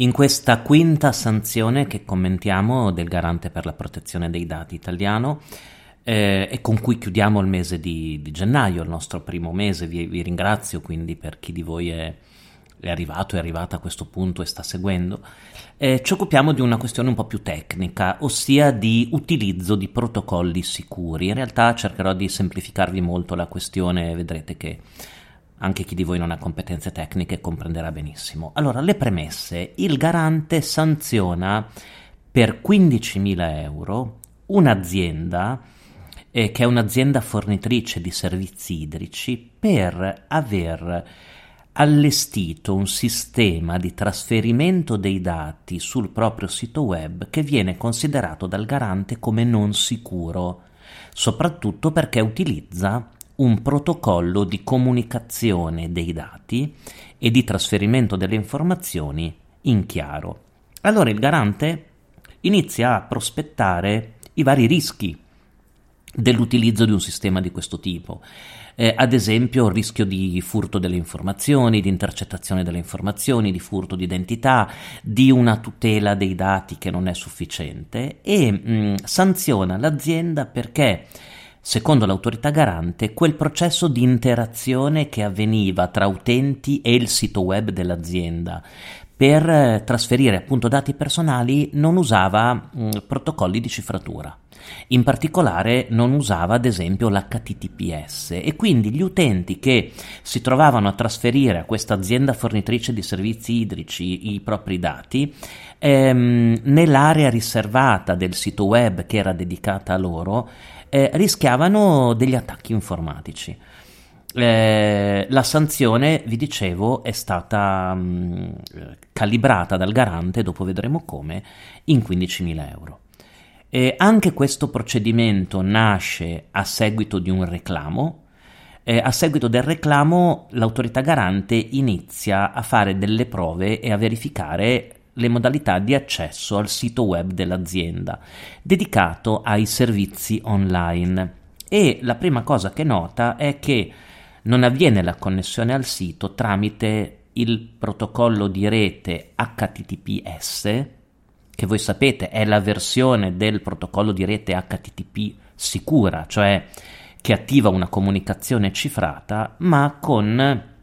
In questa quinta sanzione che commentiamo del garante per la protezione dei dati italiano eh, e con cui chiudiamo il mese di, di gennaio, il nostro primo mese, vi, vi, ringrazio quindi per chi di voi è, è arrivato, è arrivata a questo punto e sta seguendo, eh, ci occupiamo di una questione un po' più tecnica, ossia di utilizzo di protocolli sicuri. In realtà cercherò di semplificarvi molto la questione, vedrete che anche chi di voi non ha competenze tecniche comprenderà benissimo. Allora, le premesse. Il garante sanziona per 15.000 euro un'azienda eh, che è un'azienda fornitrice di servizi idrici per aver allestito un sistema di trasferimento dei dati sul proprio sito web che viene considerato dal garante come non sicuro, soprattutto perché utilizza un protocollo di comunicazione dei dati e di trasferimento delle informazioni in chiaro. Allora il garante inizia a prospettare i vari rischi dell'utilizzo di un sistema di questo tipo. Eh, ad esempio il rischio di furto delle informazioni, di intercettazione delle informazioni, di furto di identità, di una tutela dei dati che non è sufficiente e mh, sanziona l'azienda perché secondo l'autorità garante, quel processo di interazione che avveniva tra utenti e il sito web dell'azienda per eh, trasferire appunto dati personali non usava mh, protocolli di cifratura. In particolare non usava ad esempio l'HTTPS e quindi gli utenti che si trovavano a trasferire a questa azienda fornitrice di servizi idrici i propri dati ehm, nell'area riservata del sito web che era dedicata a loro eh, rischiavano degli attacchi informatici. Eh, la sanzione, vi dicevo, è stata mh, mm, calibrata dal garante, dopo vedremo come, in 15.000 euro. E anche questo procedimento nasce a seguito di un reclamo. Eh, a seguito del reclamo, l'autorità garante inizia a fare delle prove e a verificare le modalità di accesso al sito web dell'azienda, dedicato ai servizi online. E la prima cosa che nota è che non avviene la connessione al sito tramite il protocollo di rete HTTPS, che voi sapete è la versione del protocollo di rete HTTP sicura, cioè che attiva una comunicazione cifrata, ma con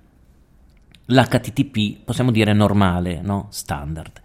l'HTTP, possiamo dire normale, no? standard.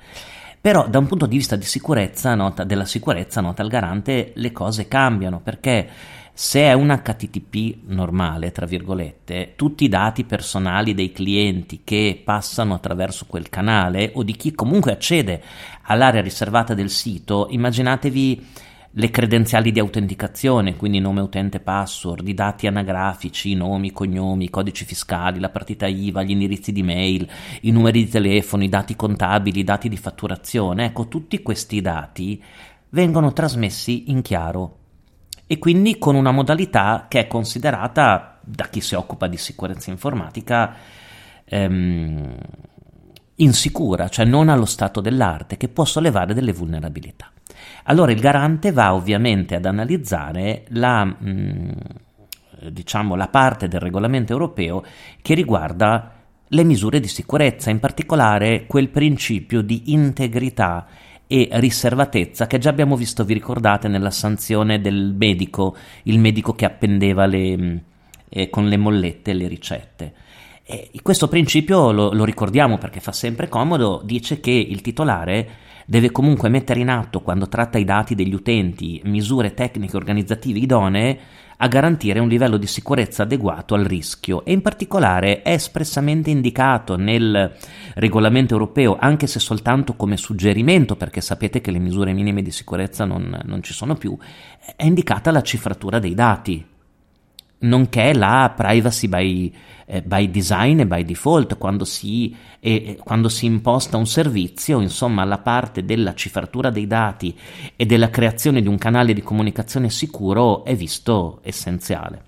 Però da un punto di vista di sicurezza, nota, della sicurezza, nota il garante, le cose cambiano perché se è un HTTP normale, tra virgolette, tutti i dati personali dei clienti che passano attraverso quel canale o di chi comunque accede all'area riservata del sito, immaginatevi le credenziali di autenticazione, quindi nome utente password, i dati anagrafici, nomi, cognomi, i codici fiscali, la partita IVA, gli indirizzi di mail, i numeri di telefono, i dati contabili, i dati di fatturazione, ecco, tutti questi dati vengono trasmessi in chiaro e quindi con una modalità che è considerata da chi si occupa di sicurezza informatica ehm, insicura, cioè non allo stato dell'arte, che può sollevare delle vulnerabilità. Allora il garante va ovviamente ad analizzare la, mh, mm, diciamo, la parte del regolamento europeo che riguarda le misure di sicurezza, in particolare quel principio di integrità e riservatezza che già abbiamo visto, vi ricordate, nella sanzione del medico, il medico che appendeva le, mm, eh, con le mollette le ricette. E questo principio lo, lo ricordiamo perché fa sempre comodo, dice che il titolare deve comunque mettere in atto, quando tratta i dati degli utenti, misure tecniche organizzative idonee a garantire un livello di sicurezza adeguato al rischio. E in particolare è espressamente indicato nel regolamento europeo, anche se soltanto come suggerimento, perché sapete che le misure minime di sicurezza non, non ci sono più, è indicata la cifratura dei dati, nonché la privacy by, eh, by design e by default quando si, eh, quando si, imposta un servizio, insomma la parte della cifratura dei dati e della creazione di un canale di comunicazione sicuro è visto essenziale.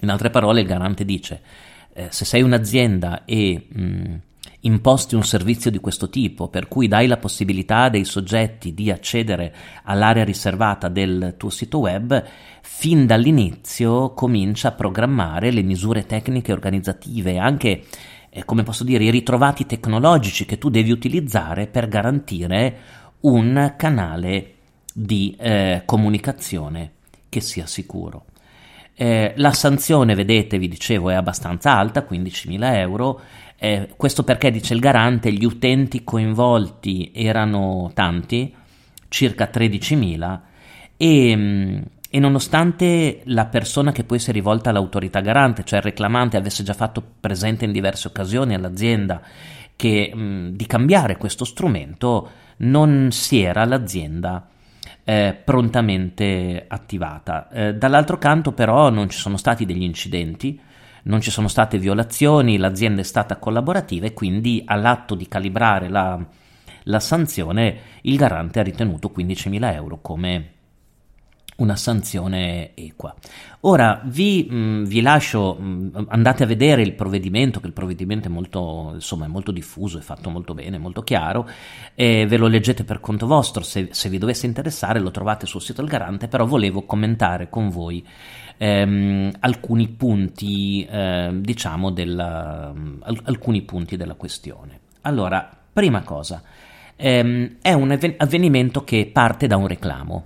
In altre parole il garante dice eh, se sei un'azienda e mh, mm, imposti un servizio di questo tipo, per cui dai la possibilità dei soggetti di accedere all'area riservata del tuo sito web, fin dall'inizio comincia a programmare le misure tecniche organizzative anche, eh, come posso dire, i ritrovati tecnologici che tu devi utilizzare per garantire un canale di eh, comunicazione che sia sicuro. Eh, la sanzione, vedete, vi dicevo, è abbastanza alta, 15.000 euro. Eh, questo perché, dice il garante, gli utenti coinvolti erano tanti, circa 13.000, e, mm, e nonostante la persona che poi si è rivolta all'autorità garante, cioè il reclamante, avesse già fatto presente in diverse occasioni all'azienda che, mh, mm, di cambiare questo strumento, non si era l'azienda eh, prontamente attivata. Eh, dall'altro canto però non ci sono stati degli incidenti, non ci sono state violazioni, l'azienda è stata collaborativa e quindi all'atto di calibrare la, la sanzione il garante ha ritenuto 15.000 euro come una sanzione equa. Ora vi, mh, vi lascio, mh, andate a vedere il provvedimento, che il provvedimento è molto, insomma, è molto diffuso, è fatto molto bene, molto chiaro, e ve lo leggete per conto vostro, se, se vi dovesse interessare lo trovate sul sito del garante, però volevo commentare con voi ehm, alcuni punti, eh, diciamo, della, alcuni punti della questione. Allora, prima cosa, ehm, è un avvenimento che parte da un reclamo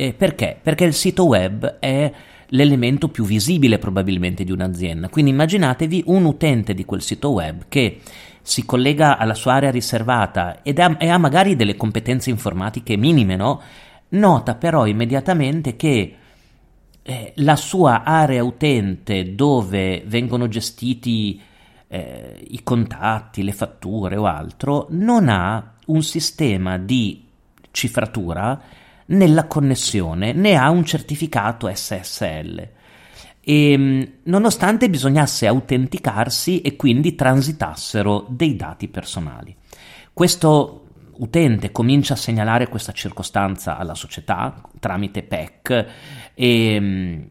eh, perché? Perché il sito web è l'elemento più visibile probabilmente di un'azienda. Quindi immaginatevi un utente di quel sito web che si collega alla sua area riservata ed ha, e ha magari delle competenze informatiche minime, no? Nota però immediatamente che eh, la sua area utente dove vengono gestiti eh, i contatti, le fatture o altro, non ha un sistema di cifratura nella connessione, ne ha un certificato SSL. E, ehm, nonostante bisognasse autenticarsi e quindi transitassero dei dati personali. Questo utente comincia a segnalare questa circostanza alla società tramite PEC e,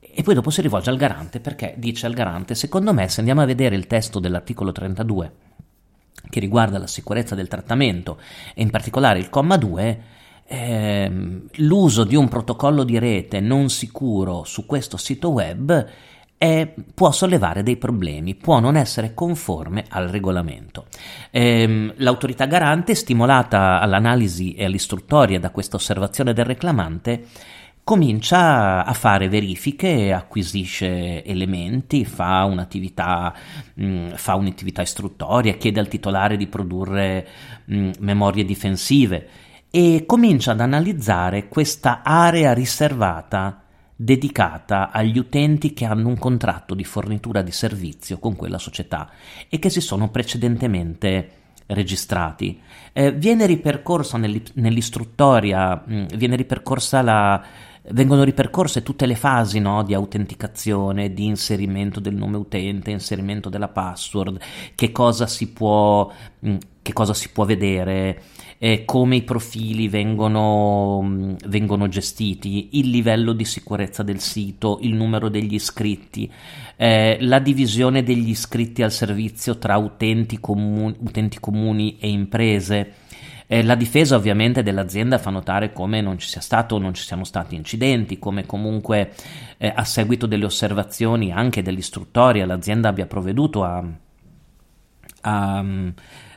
e poi dopo si rivolge al garante perché dice al garante, secondo me se andiamo a vedere il testo dell'articolo 32 che riguarda la sicurezza del trattamento e in particolare il comma 2, ehm, l'uso di un protocollo di rete non sicuro su questo sito web è, può sollevare dei problemi, può non essere conforme al regolamento. Ehm, l'autorità garante, stimolata all'analisi e all'istruttoria da questa osservazione del reclamante, comincia a fare verifiche, acquisisce elementi, fa un'attività, mh, mm, fa un'attività istruttoria, chiede al titolare di produrre mh, mm, memorie difensive e comincia ad analizzare questa area riservata dedicata agli utenti che hanno un contratto di fornitura di servizio con quella società e che si sono precedentemente registrati. Eh, viene ripercorsa nell'istruttoria, mh, mm, viene ripercorsa la, vengono ripercorse tutte le fasi no, di autenticazione, di inserimento del nome utente, inserimento della password, che cosa si può, mh, mm, che cosa si può vedere, eh, come i profili vengono, mm, vengono, gestiti, il livello di sicurezza del sito, il numero degli iscritti, eh, la divisione degli iscritti al servizio tra utenti comuni, utenti comuni e imprese. Eh, la difesa ovviamente dell'azienda fa notare come non ci sia stato, non ci siano stati incidenti, come comunque eh, a seguito delle osservazioni anche dell'istruttoria l'azienda abbia provveduto a, a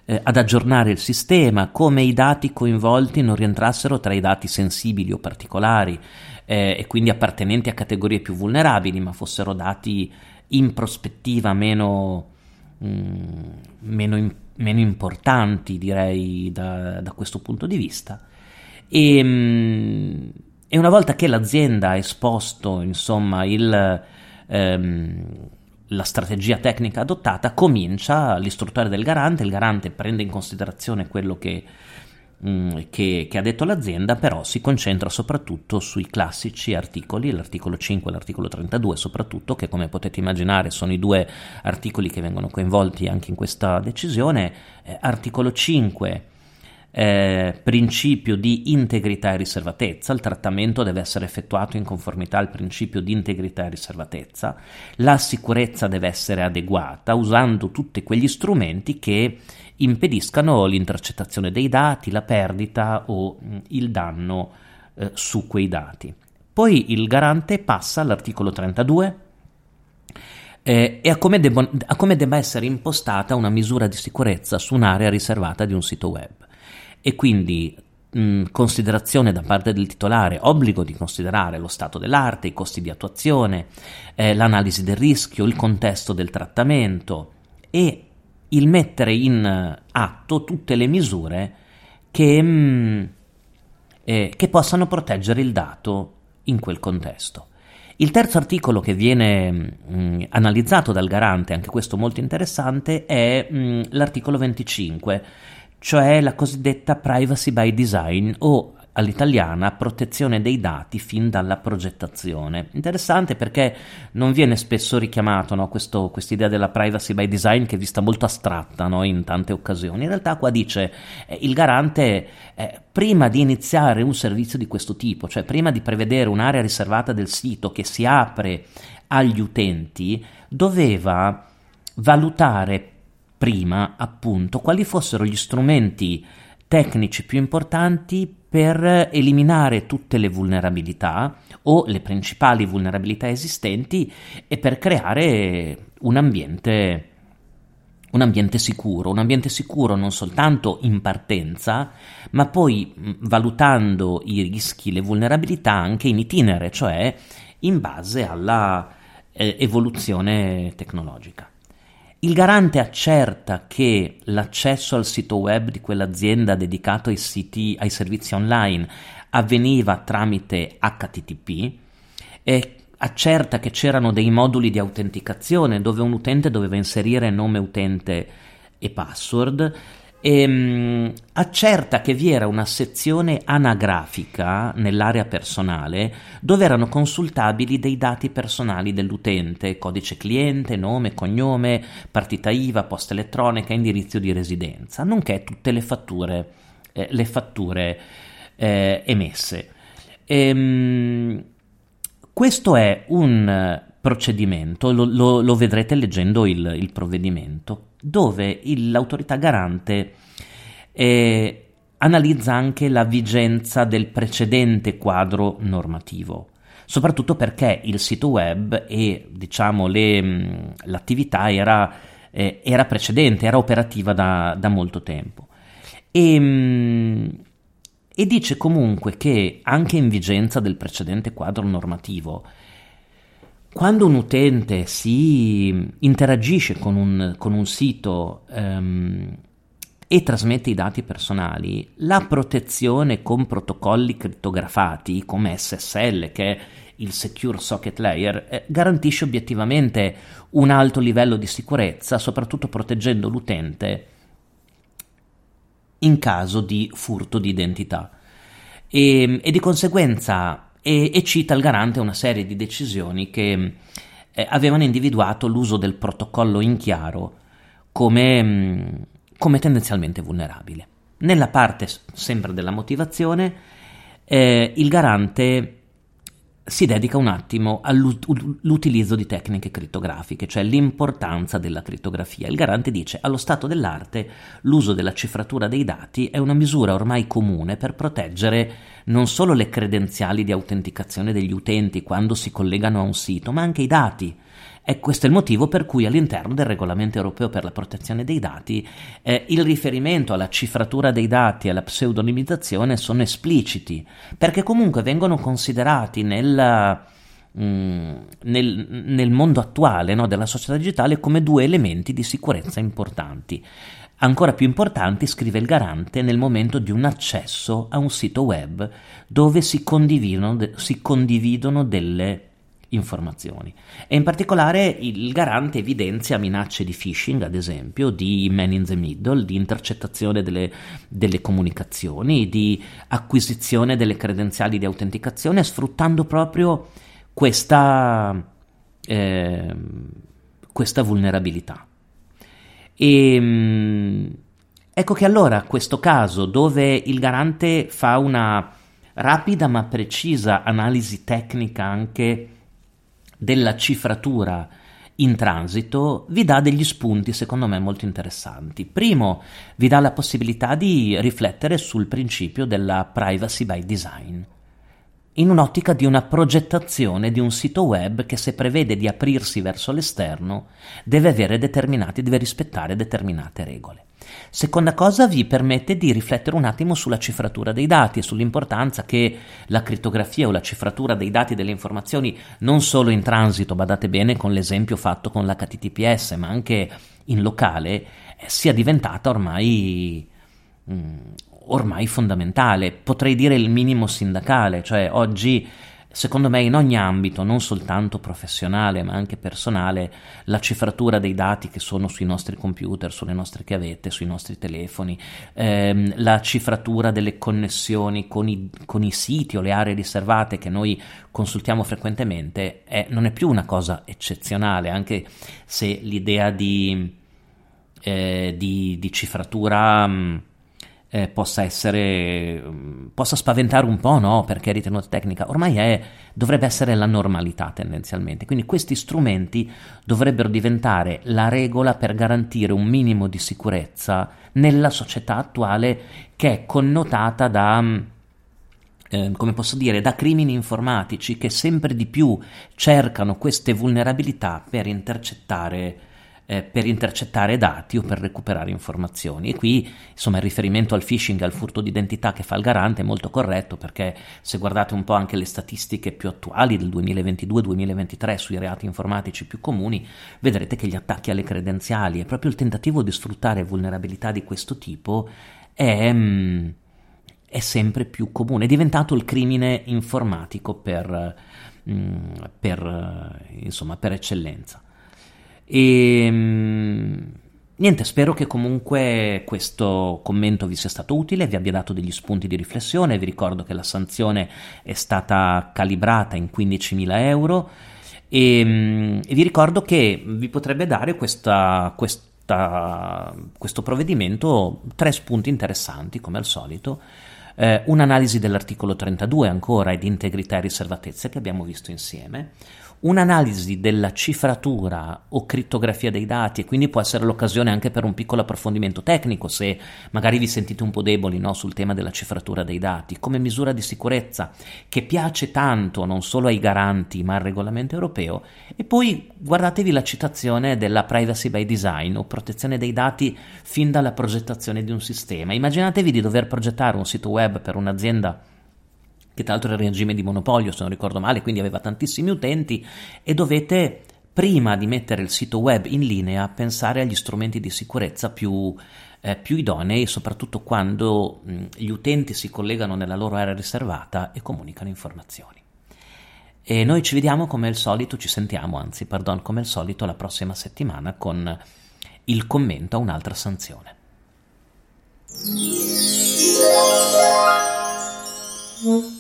eh, ad aggiornare il sistema, come i dati coinvolti non rientrassero tra i dati sensibili o particolari eh, e quindi appartenenti a categorie più vulnerabili, ma fossero dati in prospettiva meno, mh, mm, meno, meno importanti, direi, da, da, questo punto di vista. E, mh, mm, e, una volta che l'azienda ha esposto, insomma, il... Ehm, la strategia tecnica adottata, comincia l'istruttore del garante, il garante prende in considerazione quello che, mh, mm, che, che, ha detto l'azienda, però si concentra soprattutto sui classici articoli, l'articolo 5 e l'articolo 32 soprattutto, che come potete immaginare sono i due articoli che vengono coinvolti anche in questa decisione. Eh, articolo 5 eh, principio di integrità e riservatezza, il trattamento deve essere effettuato in conformità al principio di integrità e riservatezza, la sicurezza deve essere adeguata usando tutti quegli strumenti che impediscano l'intercettazione dei dati, la perdita o mh, il danno eh, su quei dati. Poi il garante passa all'articolo 32 eh, e a come, debbo, a come debba essere impostata una misura di sicurezza su un'area riservata di un sito web. E quindi mh, considerazione da parte del titolare, obbligo di considerare lo stato dell'arte, i costi di attuazione, eh, l'analisi del rischio, il contesto del trattamento e il mettere in atto tutte le misure che, mh, eh, che possano proteggere il dato in quel contesto. Il terzo articolo che viene mh, analizzato dal garante, anche questo molto interessante, è mh, l'articolo 25, cioè la cosiddetta privacy by design o all'italiana protezione dei dati fin dalla progettazione. Interessante perché non viene spesso richiamato no, questa idea della privacy by design che è vista molto astratta no, in tante occasioni. In realtà qua dice eh, il garante eh, prima di iniziare un servizio di questo tipo, cioè prima di prevedere un'area riservata del sito che si apre agli utenti, doveva valutare prima appunto quali fossero gli strumenti tecnici più importanti per eliminare tutte le vulnerabilità o le principali vulnerabilità esistenti e per creare un ambiente, un ambiente sicuro, un ambiente sicuro non soltanto in partenza, ma poi valutando i rischi, le vulnerabilità anche in itinere, cioè in base alla eh, evoluzione tecnologica. Il garante accerta che l'accesso al sito web di quell'azienda dedicato ai, siti, ai servizi online avveniva tramite HTTP e accerta che c'erano dei moduli di autenticazione dove un utente doveva inserire nome utente e password ehm, accerta che vi era una sezione anagrafica nell'area personale dove erano consultabili dei dati personali dell'utente, codice cliente, nome, cognome, partita IVA, posta elettronica, indirizzo di residenza, nonché tutte le fatture, eh, le fatture eh, emesse. Ehm, questo è un procedimento, lo, lo, lo vedrete leggendo il, il provvedimento dove l'autorità garante eh, analizza anche la vigenza del precedente quadro normativo, soprattutto perché il sito web e diciamo le, mm, l'attività era, eh, era, precedente, era operativa da, da molto tempo. E, mm, e dice comunque che anche in vigenza del precedente quadro normativo quando un utente si interagisce con un, con un sito um, e trasmette i dati personali, la protezione con protocolli crittografati come SSL, che è il Secure Socket Layer, eh, garantisce obiettivamente un alto livello di sicurezza, soprattutto proteggendo l'utente in caso di furto di identità. E, e di conseguenza e, e cita il garante una serie di decisioni che eh, avevano individuato l'uso del protocollo in chiaro come, mm, come tendenzialmente vulnerabile. Nella parte sempre della motivazione, eh, il garante si dedica un attimo all'utilizzo di tecniche crittografiche, cioè l'importanza della crittografia. Il garante dice allo stato dell'arte l'uso della cifratura dei dati è una misura ormai comune per proteggere non solo le credenziali di autenticazione degli utenti quando si collegano a un sito, ma anche i dati e questo è il motivo per cui all'interno del regolamento europeo per la protezione dei dati eh, il riferimento alla cifratura dei dati e alla pseudonimizzazione sono espliciti, perché comunque vengono considerati nel, mm, nel, nel mondo attuale no, della società digitale come due elementi di sicurezza importanti. Ancora più importanti, scrive il garante, nel momento di un accesso a un sito web dove si condividono, si condividono delle informazioni. E in particolare il garante evidenzia minacce di phishing, ad esempio, di man in the middle, di intercettazione delle, delle comunicazioni, di acquisizione delle credenziali di autenticazione, sfruttando proprio questa, eh, questa vulnerabilità. E, Ecco che allora questo caso dove il garante fa una rapida ma precisa analisi tecnica anche della cifratura in transito vi dà degli spunti secondo me molto interessanti. Primo, vi dà la possibilità di riflettere sul principio della privacy by design, in un'ottica di una progettazione di un sito web che se prevede di aprirsi verso l'esterno deve deve rispettare determinate regole. Seconda cosa vi permette di riflettere un attimo sulla cifratura dei dati e sull'importanza che la crittografia o la cifratura dei dati e delle informazioni non solo in transito, badate bene con l'esempio fatto con l'HTTPS, ma anche in locale, eh, sia diventata ormai mm, ormai fondamentale, potrei dire il minimo sindacale, cioè oggi Secondo me in ogni ambito, non soltanto professionale ma anche personale, la cifratura dei dati che sono sui nostri computer, sulle nostre chiavette, sui nostri telefoni, ehm, la cifratura delle connessioni con i, con i, siti o le aree riservate che noi consultiamo frequentemente, è, non è più una cosa eccezionale, anche se l'idea di, eh, di, di cifratura... Mh, eh, possa essere possa spaventare un po', no? Perché è ritenuta tecnica, ormai è, dovrebbe essere la normalità tendenzialmente. Quindi questi strumenti dovrebbero diventare la regola per garantire un minimo di sicurezza nella società attuale che è connotata da eh, come posso dire, da crimini informatici che sempre di più cercano queste vulnerabilità per intercettare eh, per intercettare dati o per recuperare informazioni. E qui insomma il riferimento al phishing, al furto d'identità che fa il garante è molto corretto perché se guardate un po' anche le statistiche più attuali del 2022-2023 sui reati informatici più comuni, vedrete che gli attacchi alle credenziali e proprio il tentativo di sfruttare vulnerabilità di questo tipo è... Mm, è sempre più comune, è diventato il crimine informatico per, mm, per, insomma, per eccellenza. E ehm, niente, spero che comunque questo commento vi sia stato utile, vi abbia dato degli spunti di riflessione. Vi ricordo che la sanzione è stata calibrata in 15.000 euro e, ehm, e vi ricordo che vi potrebbe dare questa, questa, questo provvedimento tre spunti interessanti, come al solito. Eh, un'analisi dell'articolo 32 ancora e di integrità e riservatezza che abbiamo visto insieme, un'analisi della cifratura o crittografia dei dati e quindi può essere l'occasione anche per un piccolo approfondimento tecnico se magari vi sentite un po' deboli no, sul tema della cifratura dei dati. Come misura di sicurezza che piace tanto non solo ai garanti ma al regolamento europeo e poi guardatevi la citazione della privacy by design o protezione dei dati fin dalla progettazione di un sistema. Immaginatevi di dover progettare un sito web per un'azienda che tra l'altro era in regime di monopolio se non ricordo male, quindi aveva tantissimi utenti e dovete prima di mettere il sito web in linea pensare agli strumenti di sicurezza più, eh, più idonei, soprattutto quando mh, gli utenti si collegano nella loro area riservata e comunicano informazioni. E noi ci vediamo come al solito, ci sentiamo, anzi, pardon, come al solito la prossima settimana con il commento a un'altra sanzione. Mm.